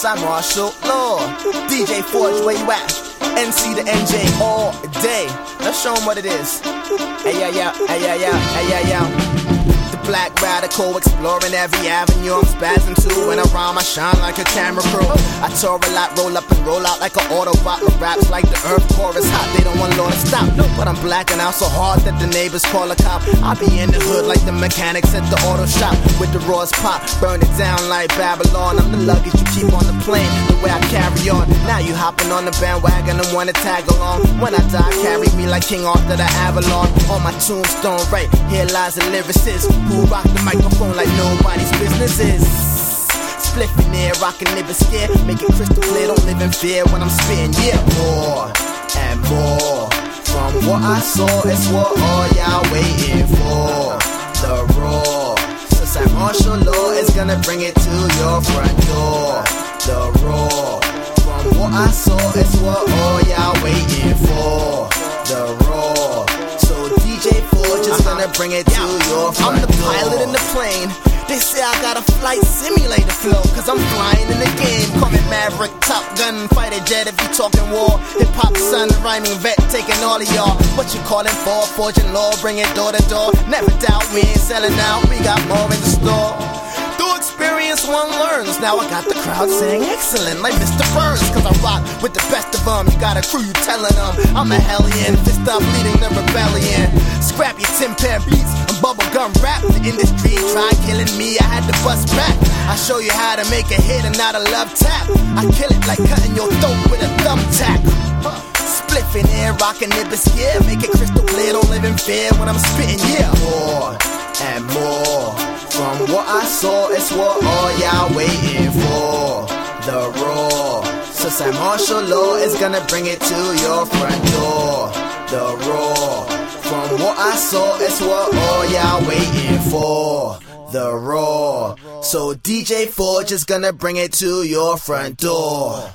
Southside Marshall Law. DJ Forge, where you at? NC to NJ all day. Let's show 'em what it is. Hey, yeah, yeah, hey, yeah, yeah, hey, yeah, yeah. The black radical exploring every avenue. I'm spazzing too. When I rhyme, I shine like a camera crew. I tour a lot, roll up and roll out like an Autobot with raps like the earth core is hot. They don't want Lord to stop. Blacking out so hard that the neighbors call a cop. I be in the hood like the mechanics at the auto shop with the rawest pop. Burn it down like Babylon. I'm the luggage you keep on the plane. The way I carry on. Now you hopping on the bandwagon and wanna tag along. When I die, carry me like King Arthur the Avalon. On my tombstone, right here lies a lyricist who rock the microphone like nobody's business is. Spliffing there, rocking nibble scare. Make it crystal clear, don't live in fear when I'm spitting. Yeah, more I saw, it's what all y'all waiting for. The raw. Cymarshall Law is gonna bring it to your front door. The raw. From what I saw, it's what all y'all waiting for. The raw. So DJ Forge is gonna bring it to your front door. I'm the pilot in the plane. They say I got a flight simulator flow, cause I'm flying in the game. Call me Maverick, Top Gun, fighter jet if you talking war. Hip hop son, rhyming vet, taking all of y'all. What you calling for? Forging law, bring it door to door. Never doubt we ain't selling out, we got more in the store. Now I got the crowd saying excellent, like Mr. Burns. Cause I rock with the best of them. You got a crew, you telling them I'm a hellion. Fist up, leading the rebellion. Scrap your Tin Pan beats and bubblegum rap. The industry tried killing me, I had to bust back. I show you how to make a hit and not a love tap. I kill it like cutting your throat with a thumbtack. Spliffing air, rocking nibbles, yeah. Make it crystal clear, don't live in fear when I'm spitting, yeah. And. From I saw, it's what all y'all waiting for. The raw. Cymarshall Law is gonna bring it to your front door. The raw. From what I saw, it's what all y'all waiting for. The raw. So DJ Forge is gonna bring it to your front door.